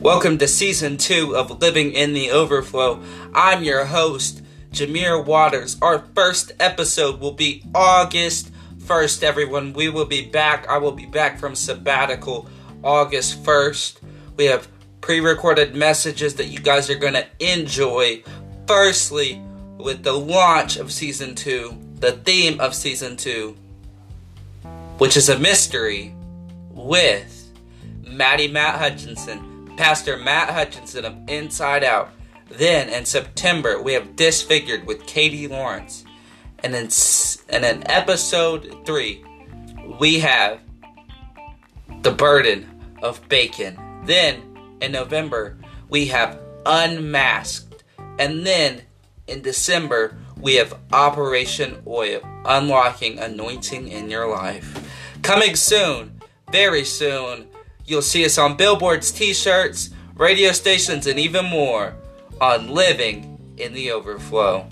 Welcome to season two of Living in the Overflow. I'm your host, Jameer Waters. Our first episode will be August 1st, everyone. We will be back. I will be back from sabbatical August 1st. We have pre recorded messages that you guys are going to enjoy. Firstly, with the launch of season two, the theme of season two, which is a mystery with Maddie Matt Hutchinson, Pastor Matt Hutchinson of Inside Out. Then in September, we have Disfigured with Katie Lawrence. And in, and in episode three, we have The Burden of Bacon. Then in November, we have Unmasked. And then in December, we have Operation Oil, unlocking anointing in your life. Coming soon, very soon, you'll see us on billboards, t shirts, radio stations, and even more on Living in the Overflow.